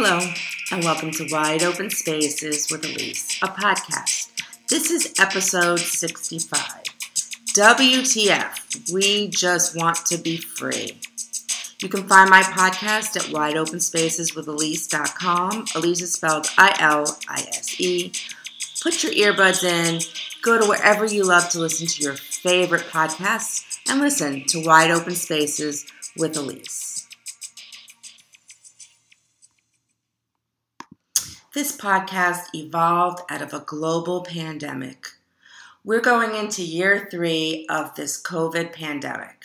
Hello, and welcome to Wide Open Spaces with Elise, a podcast. This is episode 65. WTF, we just want to be free. You can find my podcast at wideopenspaceswithelise.com. Elise is spelled I L I S E. Put your earbuds in, go to wherever you love to listen to your favorite podcasts, and listen to Wide Open Spaces with Elise. This podcast evolved out of a global pandemic. We're going into year three of this COVID pandemic.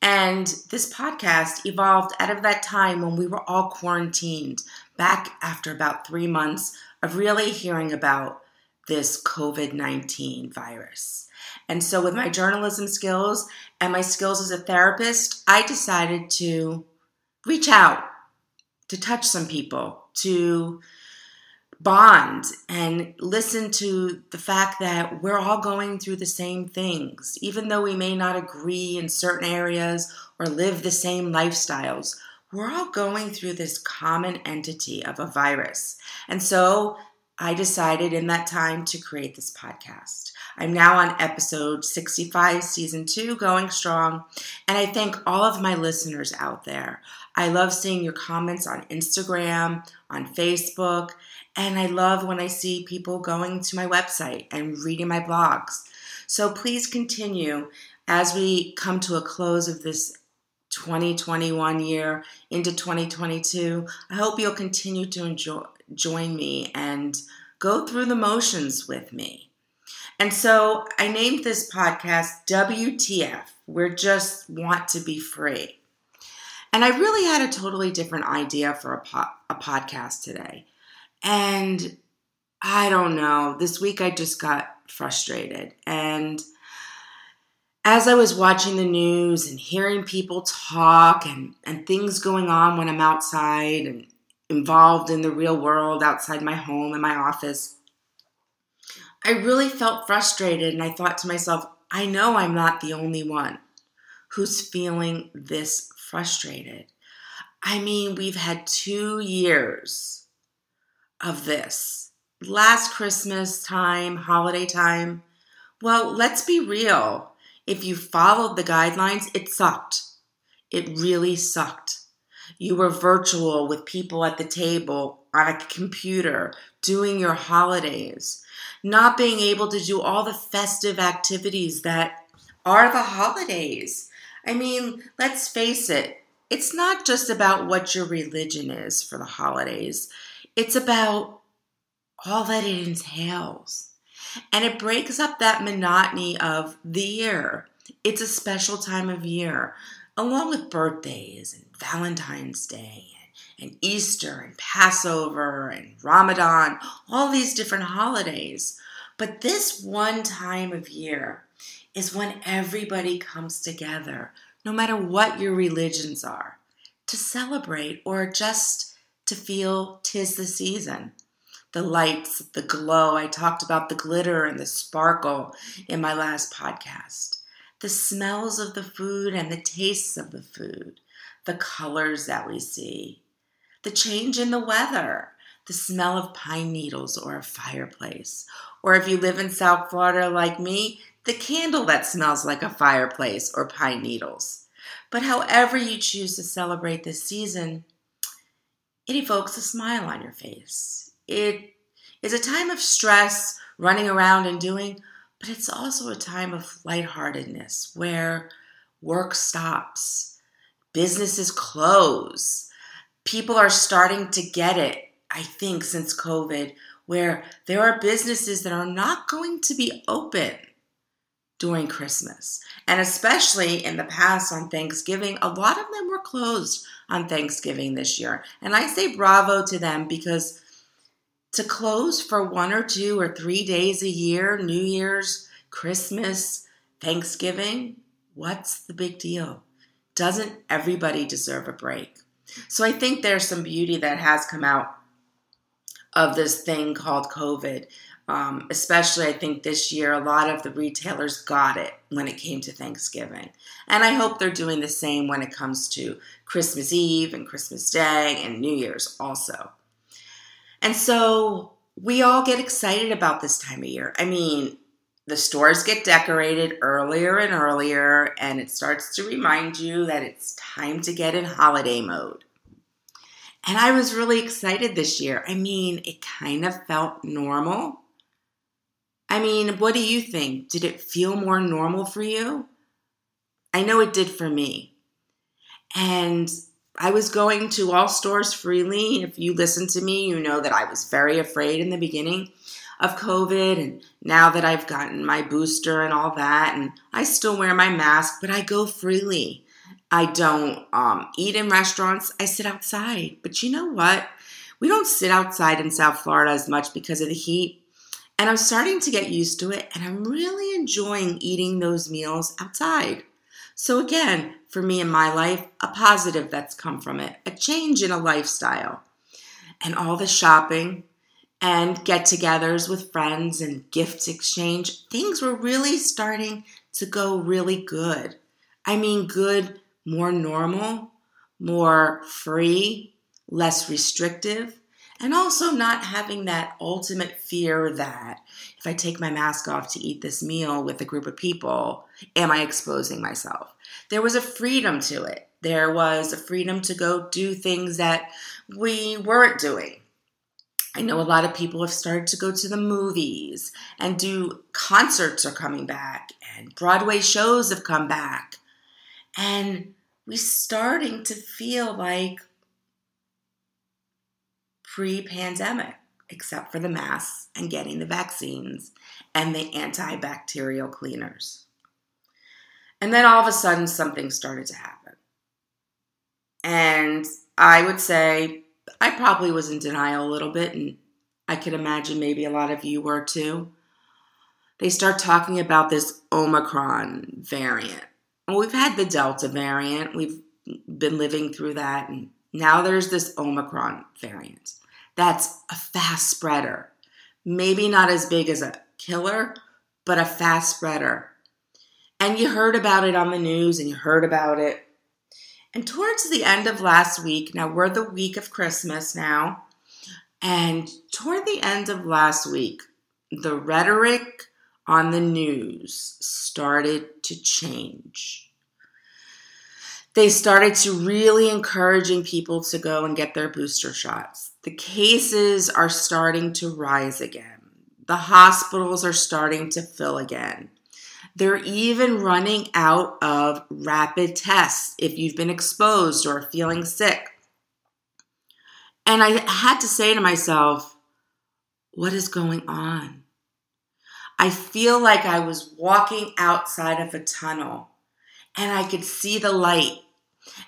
And this podcast evolved out of that time when we were all quarantined back after about three months of really hearing about this COVID 19 virus. And so, with my journalism skills and my skills as a therapist, I decided to reach out, to touch some people, to bond and listen to the fact that we're all going through the same things. Even though we may not agree in certain areas or live the same lifestyles, we're all going through this common entity of a virus. And so I decided in that time to create this podcast. I'm now on episode 65, season two, going strong. And I thank all of my listeners out there. I love seeing your comments on Instagram, on Facebook, and I love when I see people going to my website and reading my blogs. So please continue as we come to a close of this 2021 year into 2022. I hope you'll continue to enjoy, join me and go through the motions with me. And so I named this podcast WTF. We're just want to be free. And I really had a totally different idea for a, po- a podcast today. And I don't know, this week I just got frustrated. And as I was watching the news and hearing people talk and, and things going on when I'm outside and involved in the real world outside my home and my office, I really felt frustrated. And I thought to myself, I know I'm not the only one who's feeling this frustrated. I mean, we've had two years of this. Last Christmas time, holiday time. Well, let's be real. If you followed the guidelines, it sucked. It really sucked. You were virtual with people at the table on a computer doing your holidays, not being able to do all the festive activities that are the holidays. I mean, let's face it, it's not just about what your religion is for the holidays, it's about all that it entails. And it breaks up that monotony of the year. It's a special time of year, along with birthdays and Valentine's Day and Easter and Passover and Ramadan, all these different holidays. But this one time of year is when everybody comes together, no matter what your religions are, to celebrate or just to feel tis the season. The lights, the glow. I talked about the glitter and the sparkle in my last podcast. The smells of the food and the tastes of the food. The colors that we see. The change in the weather. The smell of pine needles or a fireplace. Or if you live in South Florida like me, the candle that smells like a fireplace or pine needles. But however you choose to celebrate this season, it evokes a smile on your face. It is a time of stress, running around and doing, but it's also a time of lightheartedness where work stops, businesses close, people are starting to get it, I think, since COVID, where there are businesses that are not going to be open during Christmas. And especially in the past on Thanksgiving, a lot of them were closed on Thanksgiving this year. And I say bravo to them because to close for one or two or three days a year, New Year's, Christmas, Thanksgiving, what's the big deal? Doesn't everybody deserve a break? So I think there's some beauty that has come out of this thing called COVID. Um, especially, I think this year, a lot of the retailers got it when it came to Thanksgiving. And I hope they're doing the same when it comes to Christmas Eve and Christmas Day and New Year's also. And so we all get excited about this time of year. I mean, the stores get decorated earlier and earlier, and it starts to remind you that it's time to get in holiday mode. And I was really excited this year. I mean, it kind of felt normal. I mean, what do you think? Did it feel more normal for you? I know it did for me. And I was going to all stores freely. If you listen to me, you know that I was very afraid in the beginning of COVID. And now that I've gotten my booster and all that, and I still wear my mask, but I go freely. I don't um, eat in restaurants, I sit outside. But you know what? We don't sit outside in South Florida as much because of the heat. And I'm starting to get used to it, and I'm really enjoying eating those meals outside. So, again, for me in my life, a positive that's come from it, a change in a lifestyle. And all the shopping and get togethers with friends and gift exchange, things were really starting to go really good. I mean, good, more normal, more free, less restrictive, and also not having that ultimate fear that if I take my mask off to eat this meal with a group of people, am I exposing myself? There was a freedom to it. There was a freedom to go do things that we weren't doing. I know a lot of people have started to go to the movies and do concerts are coming back and Broadway shows have come back. And we're starting to feel like pre pandemic, except for the masks and getting the vaccines and the antibacterial cleaners. And then all of a sudden, something started to happen. And I would say I probably was in denial a little bit, and I could imagine maybe a lot of you were too. They start talking about this Omicron variant. Well, we've had the Delta variant, we've been living through that, and now there's this Omicron variant. That's a fast spreader. Maybe not as big as a killer, but a fast spreader. And you heard about it on the news and you heard about it and towards the end of last week, now we're the week of Christmas now, and toward the end of last week, the rhetoric on the news started to change. They started to really encouraging people to go and get their booster shots. The cases are starting to rise again. The hospitals are starting to fill again. They're even running out of rapid tests if you've been exposed or feeling sick. And I had to say to myself, what is going on? I feel like I was walking outside of a tunnel and I could see the light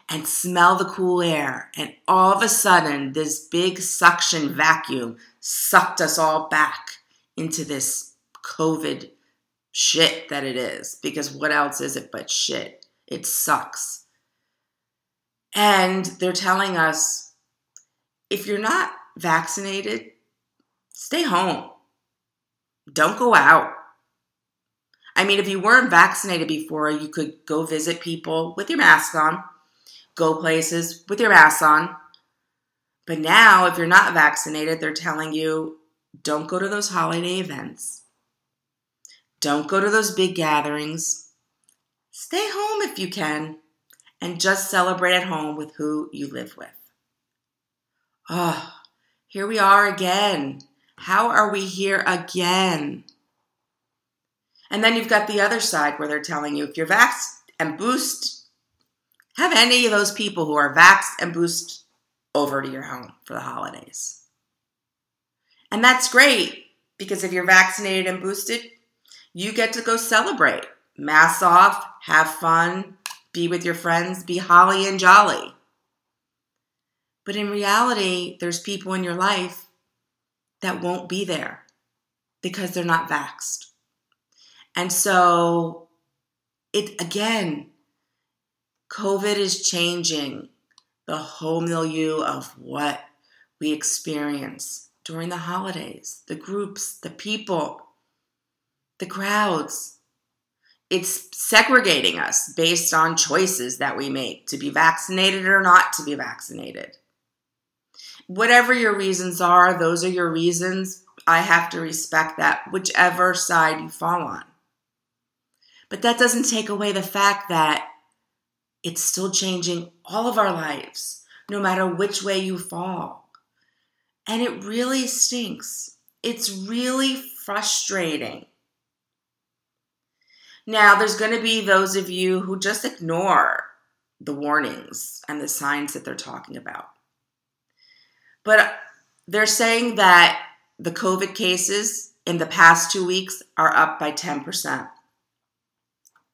and smell the cool air. And all of a sudden, this big suction vacuum sucked us all back into this COVID shit that it is because what else is it but shit? It sucks. And they're telling us if you're not vaccinated, stay home. Don't go out. I mean, if you weren't vaccinated before, you could go visit people with your mask on, go places with your mask on. But now, if you're not vaccinated, they're telling you don't go to those holiday events don't go to those big gatherings. Stay home if you can and just celebrate at home with who you live with. Oh, here we are again. How are we here again? And then you've got the other side where they're telling you if you're vaxxed and boost, have any of those people who are vaxxed and boosted over to your home for the holidays. And that's great because if you're vaccinated and boosted, you get to go celebrate. mass off, have fun, be with your friends, be holly and jolly. But in reality, there's people in your life that won't be there because they're not vaxxed. And so, it again, COVID is changing the whole milieu of what we experience during the holidays, the groups, the people the crowds. It's segregating us based on choices that we make to be vaccinated or not to be vaccinated. whatever your reasons are, those are your reasons. I have to respect that, whichever side you fall on. But that doesn't take away the fact that it's still changing all of our lives, no matter which way you fall. And it really stinks. It's really frustrating. Now, there's going to be those of you who just ignore the warnings and the signs that they're talking about. But they're saying that the COVID cases in the past two weeks are up by 10%.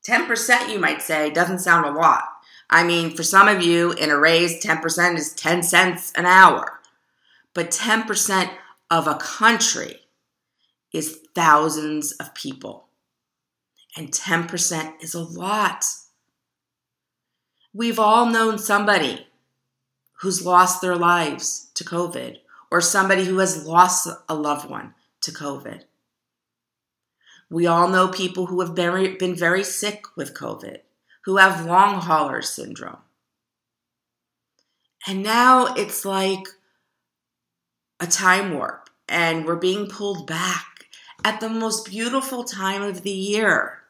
10%, you might say, doesn't sound a lot. I mean, for some of you, in a raise, 10% is 10 cents an hour. But 10% of a country is thousands of people. And 10% is a lot. We've all known somebody who's lost their lives to COVID or somebody who has lost a loved one to COVID. We all know people who have been, been very sick with COVID, who have long hauler syndrome. And now it's like a time warp, and we're being pulled back at the most beautiful time of the year,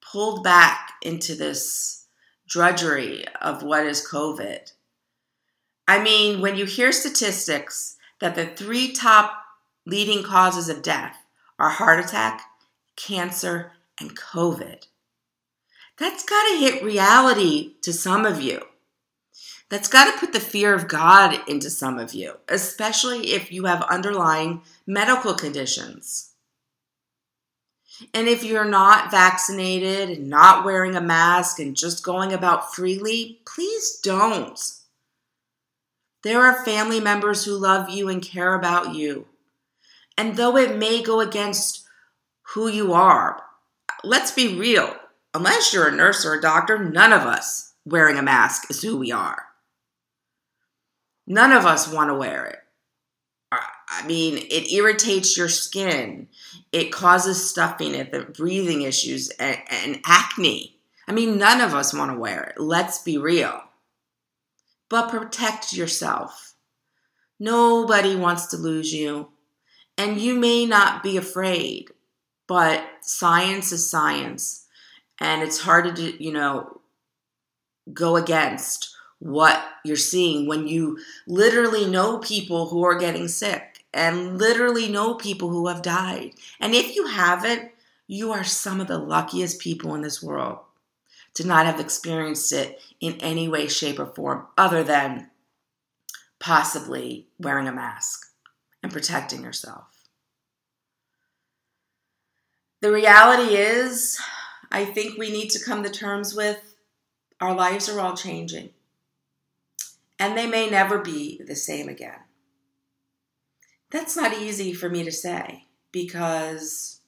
pulled back into this drudgery of what is COVID. I mean, when you hear statistics that the three top leading causes of death are heart attack, cancer, and COVID, that's got to hit reality to some of you. That's got to put the fear of God into some of you, especially if you have underlying medical conditions. And if you're not vaccinated and not wearing a mask and just going about freely, please don't. There are family members who love you and care about you. And though it may go against who you are, let's be real. Unless you're a nurse or a doctor, none of us wearing a mask is who we are. None of us want to wear it. I mean, it irritates your skin. It causes stuffing and breathing issues and, and acne. I mean, none of us want to wear it. Let's be real but protect yourself. Nobody wants to lose you, and you may not be afraid, but science is science, and it's hard to, you know, go against what you're seeing when you literally know people who are getting sick and literally know people who have died. And if you haven't, you are some of the luckiest people in this world to not have experienced it in any way, shape, or form other than possibly wearing a mask and protecting yourself. The reality is, I think we need to come to terms with our lives are all changing. And they may never be the same again. That's not easy for me to say because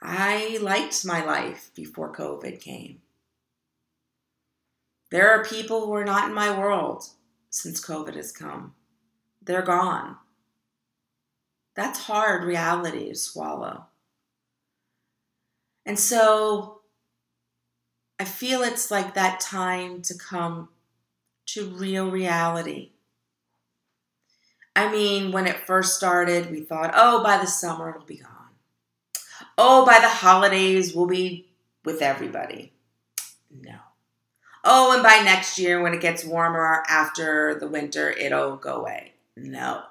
I liked my life before COVID came. There are people who are not in my world since COVID has come. They're gone. That's hard reality to swallow. And so I feel it's like that time to come to real reality. I mean, when it first started, we thought, oh, by the summer it'll be gone. Oh, by the holidays we'll be with everybody. No oh, and by next year, when it gets warmer after the winter, it'll go away. No.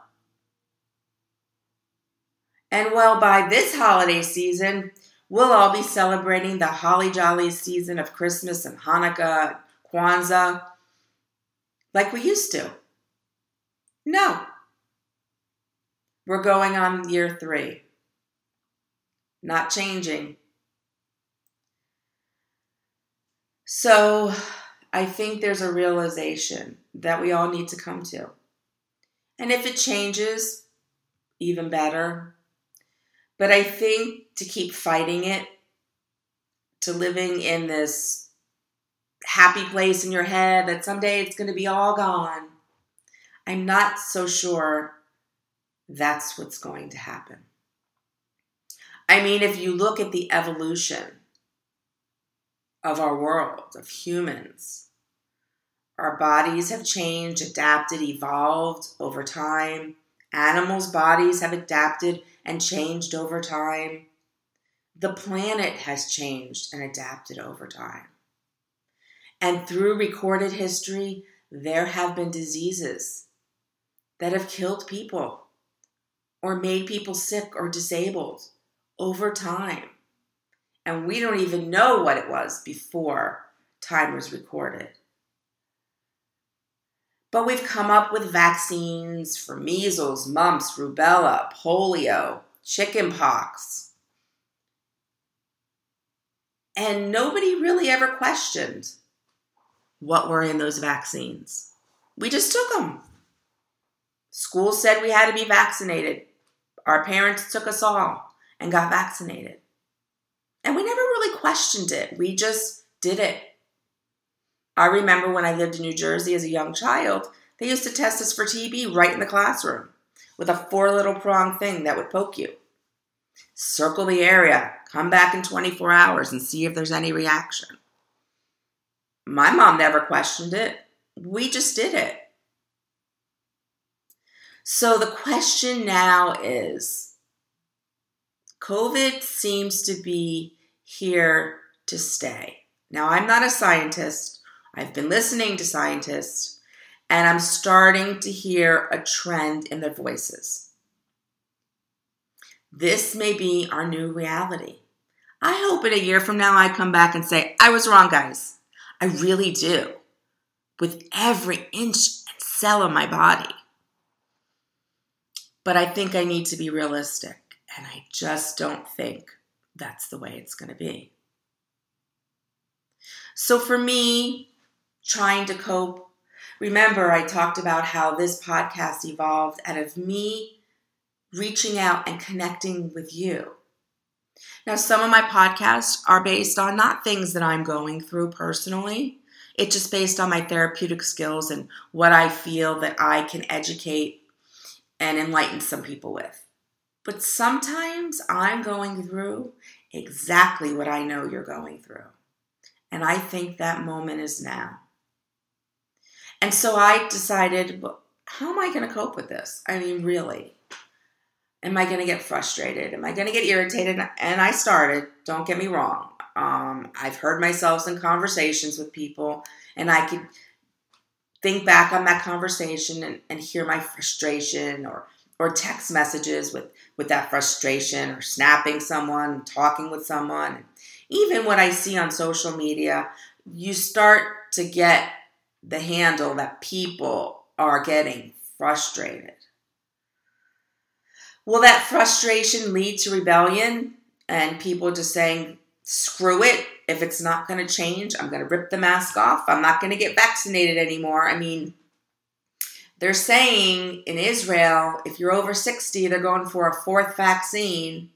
And well, by this holiday season, we'll all be celebrating the holly jolly season of Christmas and Hanukkah, Kwanzaa, like we used to. No. We're going on year three. Not changing. So I think there's a realization that we all need to come to. And if it changes, even better. But I think to keep fighting it, to living in this happy place in your head that someday it's going to be all gone, I'm not so sure that's what's going to happen. I mean, if you look at the evolution of our world, of humans. Our bodies have changed, adapted, evolved over time. Animals' bodies have adapted and changed over time. The planet has changed and adapted over time. And through recorded history, there have been diseases that have killed people or made people sick or disabled over time. And we don't even know what it was before time was recorded. But we've come up with vaccines for measles, mumps, rubella, polio, chickenpox. And nobody really ever questioned what were in those vaccines. We just took them. School said we had to be vaccinated. Our parents took us all and got vaccinated. And we never really questioned it. We just did it. I remember when I lived in New Jersey as a young child, they used to test us for TB right in the classroom with a four little prong thing that would poke you. Circle the area, come back in 24 hours and see if there's any reaction. My mom never questioned it. We just did it. So the question now is COVID seems to be here to stay. Now, I'm not a scientist. I've been listening to scientists, and I'm starting to hear a trend in their voices. This may be our new reality. I hope in a year from now I come back and say, I was wrong, guys. I really do. With every inch and cell of my body. But I think I need to be realistic, and I just don't think that's the way it's going to be. So for me, trying to cope, remember I talked about how this podcast evolved out of me reaching out and connecting with you. Now, some of my podcasts are based on not things that I'm going through personally. It's just based on my therapeutic skills and what I feel that I can educate and enlighten some people with. But sometimes I'm going through exactly what I know you're going through. And I think that moment is now. And so I decided, well, how am I going to cope with this? I mean, really. Am I going to get frustrated? Am I going to get irritated? And I started, don't get me wrong. Um, I've heard myself in conversations with people, and I could think back on that conversation and, and hear my frustration or or text messages with with that frustration or snapping someone talking with someone even what i see on social media you start to get the handle that people are getting frustrated will that frustration lead to rebellion and people just saying screw it if it's not going to change i'm going to rip the mask off i'm not going to get vaccinated anymore i mean they're saying in Israel, if you're over 60, they're going for a fourth vaccine.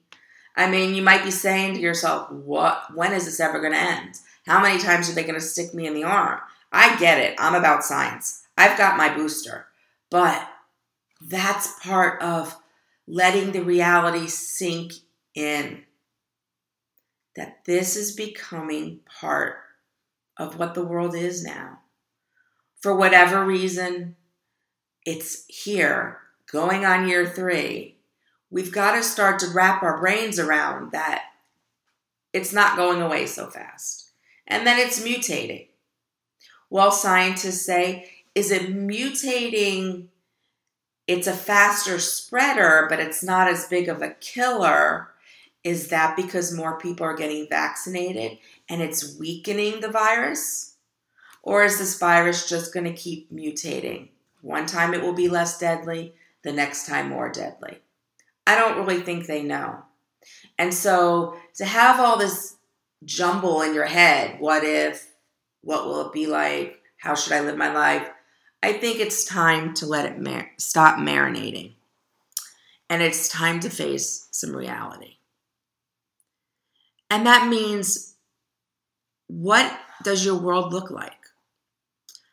I mean, you might be saying to yourself, what when is this ever going to end? How many times are they going to stick me in the arm? I get it. I'm about science. I've got my booster. But that's part of letting the reality sink in. That this is becoming part of what the world is now. For whatever reason, it's here, going on year three. We've got to start to wrap our brains around that it's not going away so fast. And then it's mutating. Well, scientists say, is it mutating? It's a faster spreader, but it's not as big of a killer. Is that because more people are getting vaccinated and it's weakening the virus? Or is this virus just going to keep mutating? One time it will be less deadly, the next time more deadly. I don't really think they know. And so to have all this jumble in your head, what if, what will it be like, how should I live my life? I think it's time to let it mar- stop marinating. And it's time to face some reality. And that means what does your world look like?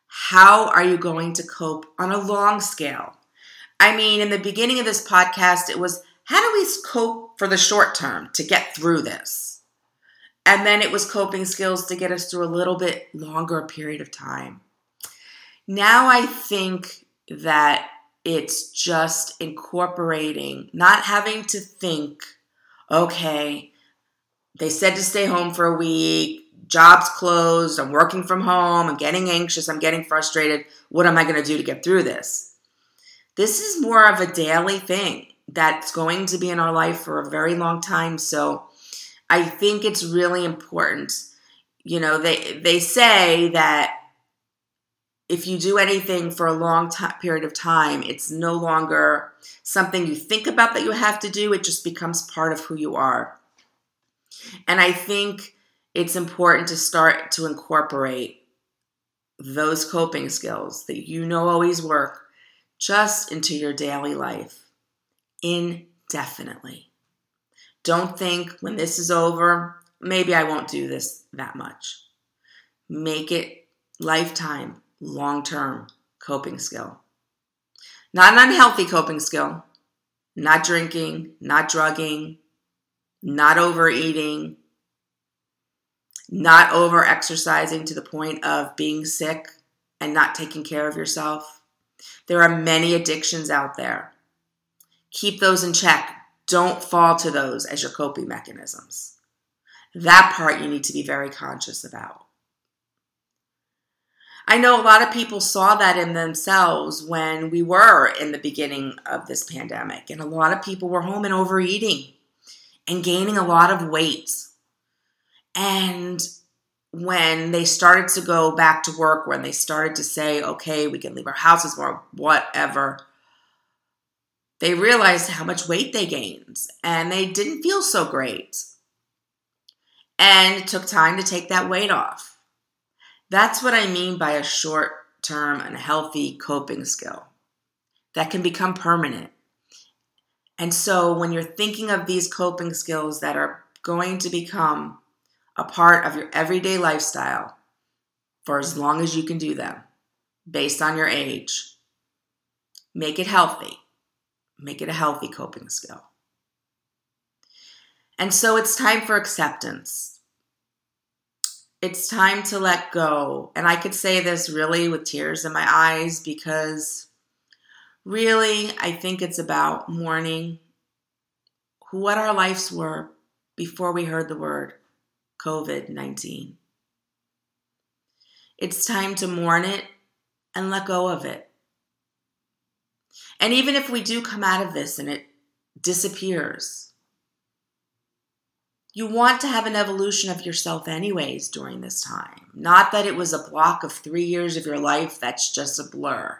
How are you going to cope on a long scale? I mean, in the beginning of this podcast, it was how do we cope for the short term to get through this? And then it was coping skills to get us through a little bit longer period of time. Now I think that it's just incorporating, not having to think, okay, they said to stay home for a week, job's closed, I'm working from home, I'm getting anxious, I'm getting frustrated. What am I going to do to get through this? This is more of a daily thing that's going to be in our life for a very long time. So I think it's really important. You know, they they say that if you do anything for a long t- period of time, it's no longer something you think about that you have to do. It just becomes part of who you are. And I think it's important to start to incorporate those coping skills that you know always work just into your daily life indefinitely. Don't think when this is over, maybe I won't do this that much. Make it lifetime, long term coping skill. Not an unhealthy coping skill, not drinking, not drugging, not overeating, not over exercising to the point of being sick and not taking care of yourself. There are many addictions out there. Keep those in check. Don't fall to those as your coping mechanisms. That part you need to be very conscious about. I know a lot of people saw that in themselves when we were in the beginning of this pandemic, and a lot of people were home and overeating and gaining a lot of weight. And when they started to go back to work, when they started to say, okay, we can leave our houses more, whatever, they realized how much weight they gained and they didn't feel so great. And it took time to take that weight off. That's what I mean by a short term and healthy coping skill that can become permanent. And so when you're thinking of these coping skills that are going to become a part of your everyday lifestyle for as long as you can do them based on your age, make it healthy Make it a healthy coping skill. And so it's time for acceptance. It's time to let go. And I could say this really with tears in my eyes because really, I think it's about mourning what our lives were before we heard the word COVID 19. It's time to mourn it and let go of it. And even if we do come out of this and it disappears, you want to have an evolution of yourself, anyways, during this time. Not that it was a block of three years of your life that's just a blur.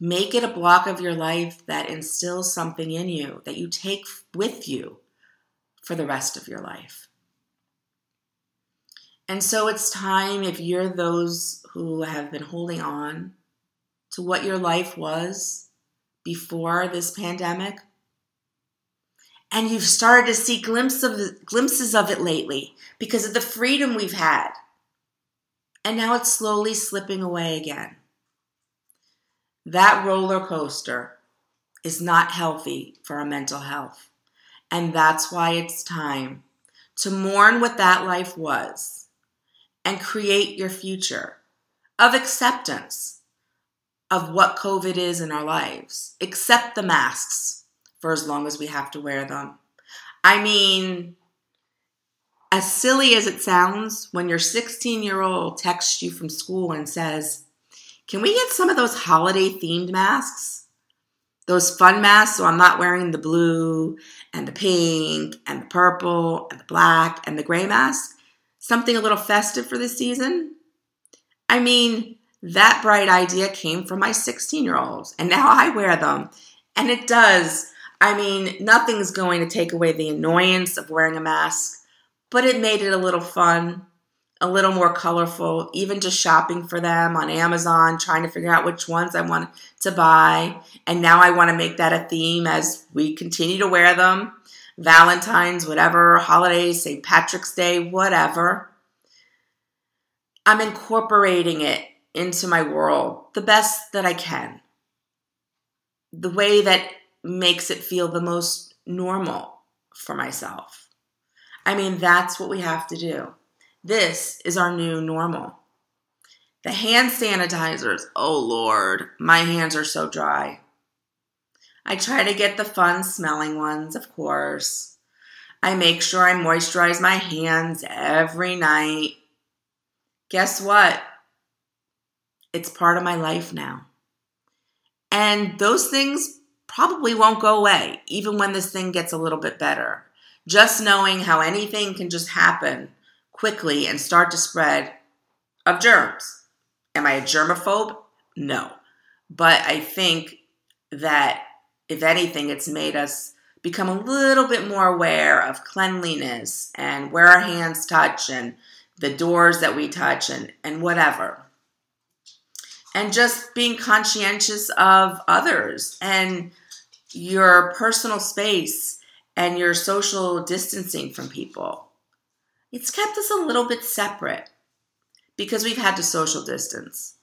Make it a block of your life that instills something in you that you take with you for the rest of your life. And so it's time, if you're those who have been holding on to what your life was before this pandemic. And you've started to see glimpses of, glimpses of it lately because of the freedom we've had. And now it's slowly slipping away again. That roller coaster is not healthy for our mental health. And that's why it's time to mourn what that life was and create your future of acceptance of what COVID is in our lives, except the masks for as long as we have to wear them. I mean, as silly as it sounds, when your 16 year old texts you from school and says, Can we get some of those holiday themed masks? Those fun masks, so I'm not wearing the blue and the pink and the purple and the black and the gray mask. Something a little festive for this season. I mean, that bright idea came from my 16 year olds, and now I wear them. And it does. I mean, nothing's going to take away the annoyance of wearing a mask, but it made it a little fun, a little more colorful, even just shopping for them on Amazon, trying to figure out which ones I want to buy. And now I want to make that a theme as we continue to wear them. Valentine's, whatever, holidays, St. Patrick's Day, whatever. I'm incorporating it into my world the best that I can. The way that makes it feel the most normal for myself. I mean, that's what we have to do. This is our new normal. The hand sanitizers, oh Lord, my hands are so dry. I try to get the fun smelling ones, of course. I make sure I moisturize my hands every night. Guess what? It's part of my life now. And those things probably won't go away, even when this thing gets a little bit better. Just knowing how anything can just happen quickly and start to spread of germs. Am I a germaphobe? No. But I think that if anything, it's made us become a little bit more aware of cleanliness and where our hands touch and the doors that we touch and, and whatever. And just being conscientious of others and your personal space and your social distancing from people. It's kept us a little bit separate because we've had to social distance.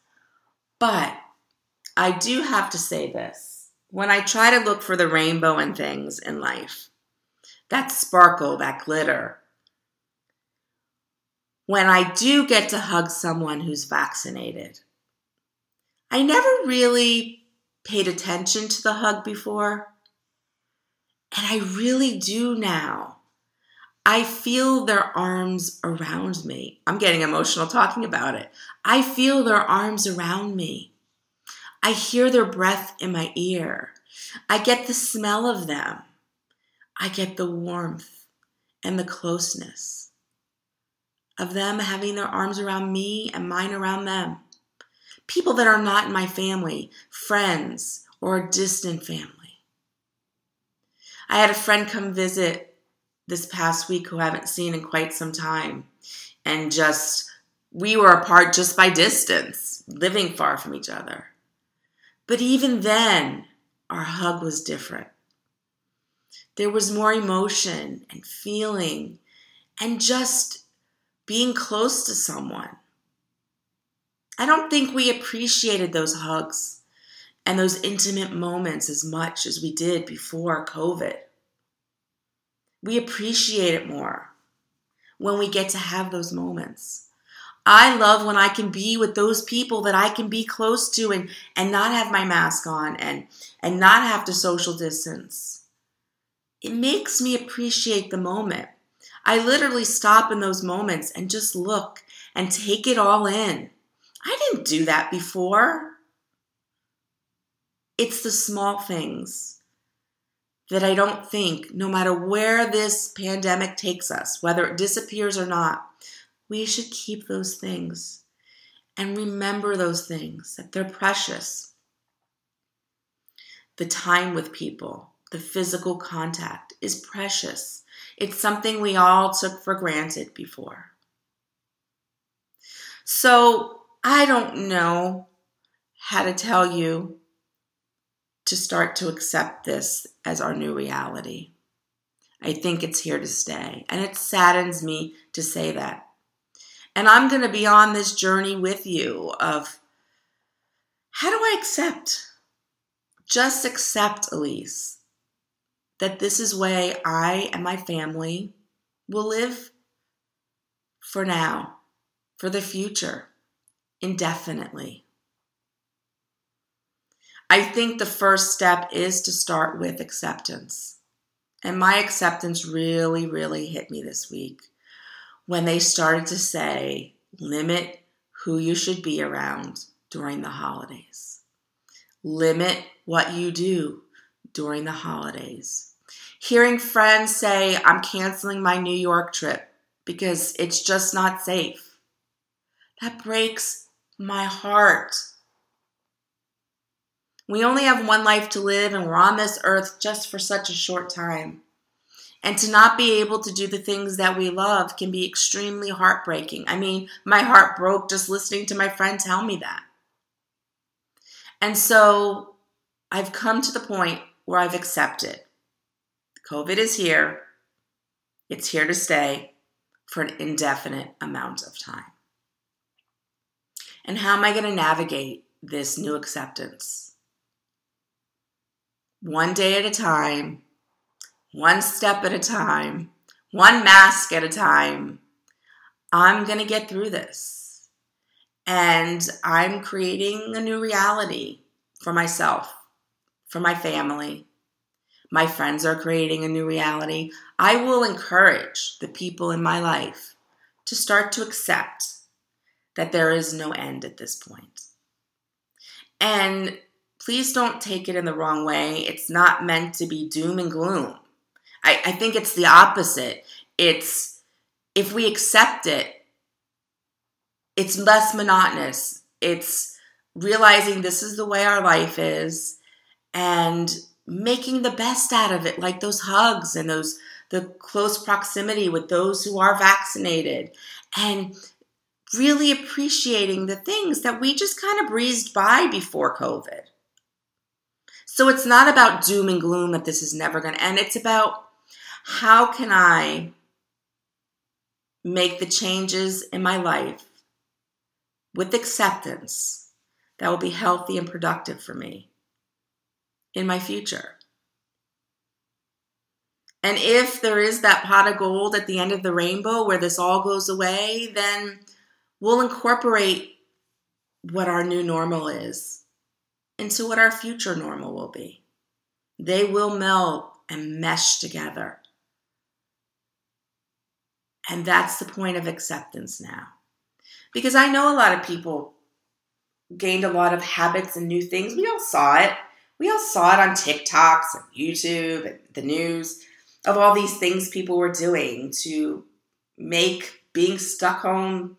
But I do have to say this when I try to look for the rainbow in things in life, that sparkle, that glitter, when I do get to hug someone who's vaccinated, I never really paid attention to the hug before. And I really do now. I feel their arms around me. I'm getting emotional talking about it. I feel their arms around me. I hear their breath in my ear. I get the smell of them. I get the warmth and the closeness of them having their arms around me and mine around them. People that are not in my family, friends, or distant family. I had a friend come visit this past week who I haven't seen in quite some time. And just, we were apart just by distance, living far from each other. But even then, our hug was different. There was more emotion and feeling and just being close to someone. I don't think we appreciated those hugs and those intimate moments as much as we did before COVID. We appreciate it more when we get to have those moments. I love when I can be with those people that I can be close to and, and not have my mask on and, and not have to social distance. It makes me appreciate the moment. I literally stop in those moments and just look and take it all in. I didn't do that before. It's the small things that I don't think, no matter where this pandemic takes us, whether it disappears or not, we should keep those things and remember those things, that they're precious. The time with people, the physical contact is precious. It's something we all took for granted before. So I don't know how to tell you to start to accept this as our new reality. I think it's here to stay. And it saddens me to say that. And I'm going to be on this journey with you of how do I accept? Just accept, Elise, that this is way I and my family will live for now, for the future, indefinitely. I think the first step is to start with acceptance. And my acceptance really, really hit me this week when they started to say, limit who you should be around during the holidays, limit what you do during the holidays. Hearing friends say, I'm canceling my New York trip because it's just not safe. That breaks my heart. We only have one life to live, and we're on this earth just for such a short time. And to not be able to do the things that we love can be extremely heartbreaking. I mean, my heart broke just listening to my friend tell me that. And so I've come to the point where I've accepted COVID is here, it's here to stay for an indefinite amount of time. And how am I going to navigate this new acceptance? One day at a time, one step at a time, one mask at a time. I'm going to get through this. And I'm creating a new reality for myself, for my family. My friends are creating a new reality. I will encourage the people in my life to start to accept that there is no end at this point. And please don't take it in the wrong way. It's not meant to be doom and gloom. I, I think it's the opposite. It's if we accept it, it's less monotonous. It's realizing this is the way our life is and making the best out of it, like those hugs and those the close proximity with those who are vaccinated and really appreciating the things that we just kind of breezed by before COVID. So it's not about doom and gloom that this is never going to end. It's about how can I make the changes in my life with acceptance that will be healthy and productive for me in my future. And if there is that pot of gold at the end of the rainbow where this all goes away, then we'll incorporate what our new normal is into what our future normal will be. They will meld and mesh together. And that's the point of acceptance now. Because I know a lot of people gained a lot of habits and new things. We all saw it. We all saw it on TikToks and YouTube and the news of all these things people were doing to make being stuck home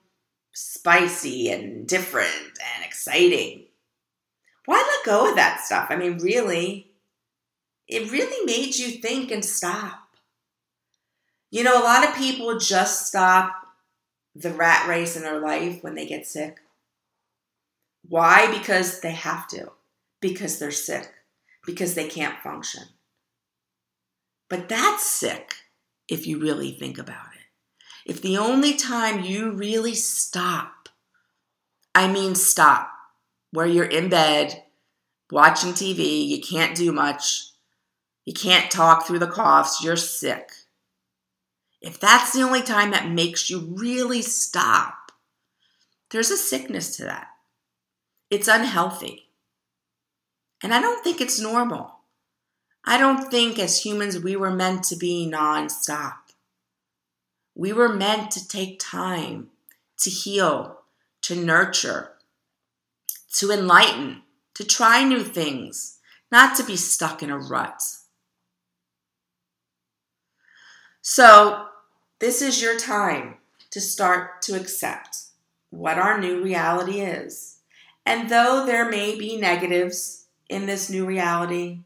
spicy and different and exciting. Why let go of that stuff? I mean, really, it really made you think and stop. You know, a lot of people just stop the rat race in their life when they get sick. Why? Because they have to, because they're sick, because they can't function. But that's sick if you really think about it. If the only time you really stop, I mean stop, where you're in bed watching TV, you can't do much, you can't talk through the coughs, you're sick. If that's the only time that makes you really stop, there's a sickness to that. It's unhealthy. And I don't think it's normal. I don't think as humans we were meant to be nonstop. We were meant to take time to heal, to nurture, to enlighten, to try new things, not to be stuck in a rut. So, this is your time to start to accept what our new reality is. And though there may be negatives in this new reality,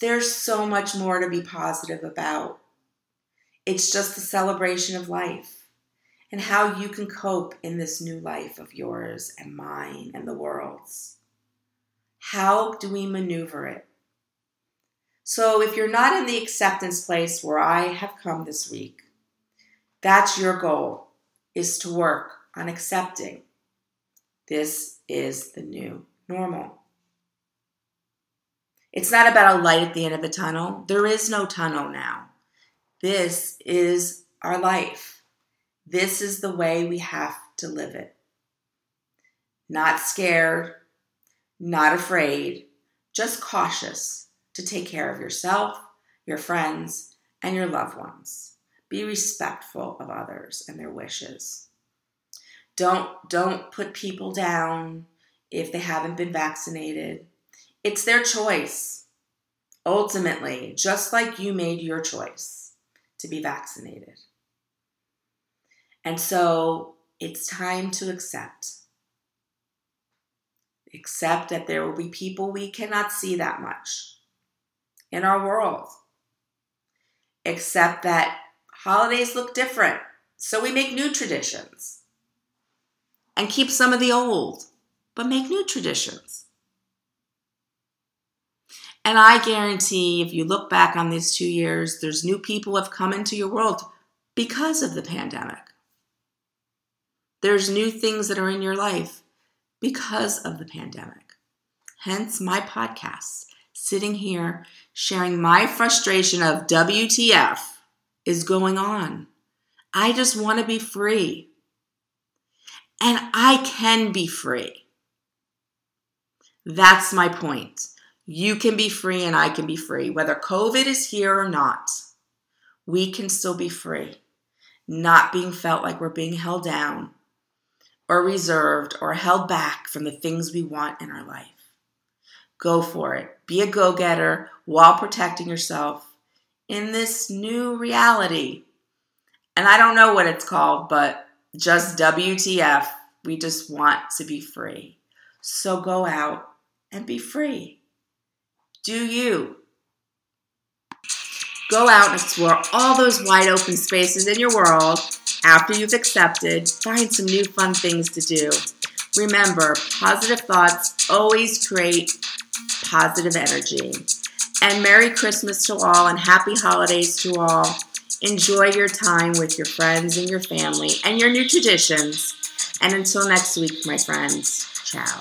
there's so much more to be positive about. It's just the celebration of life and how you can cope in this new life of yours and mine and the world's. How do we maneuver it? So, if you're not in the acceptance place where I have come this week, that's your goal, is to work on accepting this is the new normal. It's not about a light at the end of the tunnel. There is no tunnel now. This is our life. This is the way we have to live it. Not scared, not afraid, just cautious to take care of yourself, your friends, and your loved ones. Be respectful of others and their wishes. Don't don't put people down if they haven't been vaccinated. It's their choice. Ultimately, just like you made your choice to be vaccinated. And so it's time to accept. Accept that there will be people we cannot see that much in our world. Accept that holidays look different, so we make new traditions. And keep some of the old, but make new traditions. And I guarantee if you look back on these two years, there's new people have come into your world because of the pandemic. There's new things that are in your life because of the pandemic. Hence my podcast, sitting here sharing my frustration of WTF is going on. I just want to be free. And I can be free. That's my point. You can be free and I can be free. Whether COVID is here or not, we can still be free. Not being felt like we're being held down or reserved or held back from the things we want in our life. Go for it. Be a go getter while protecting yourself in this new reality. And I don't know what it's called, but just WTF. We just want to be free. So go out and be free. Do you? Go out and explore all those wide open spaces in your world after you've accepted. Find some new fun things to do. Remember, positive thoughts always create positive energy. And Merry Christmas to all and Happy Holidays to all. Enjoy your time with your friends and your family and your new traditions. And until next week, my friends, ciao.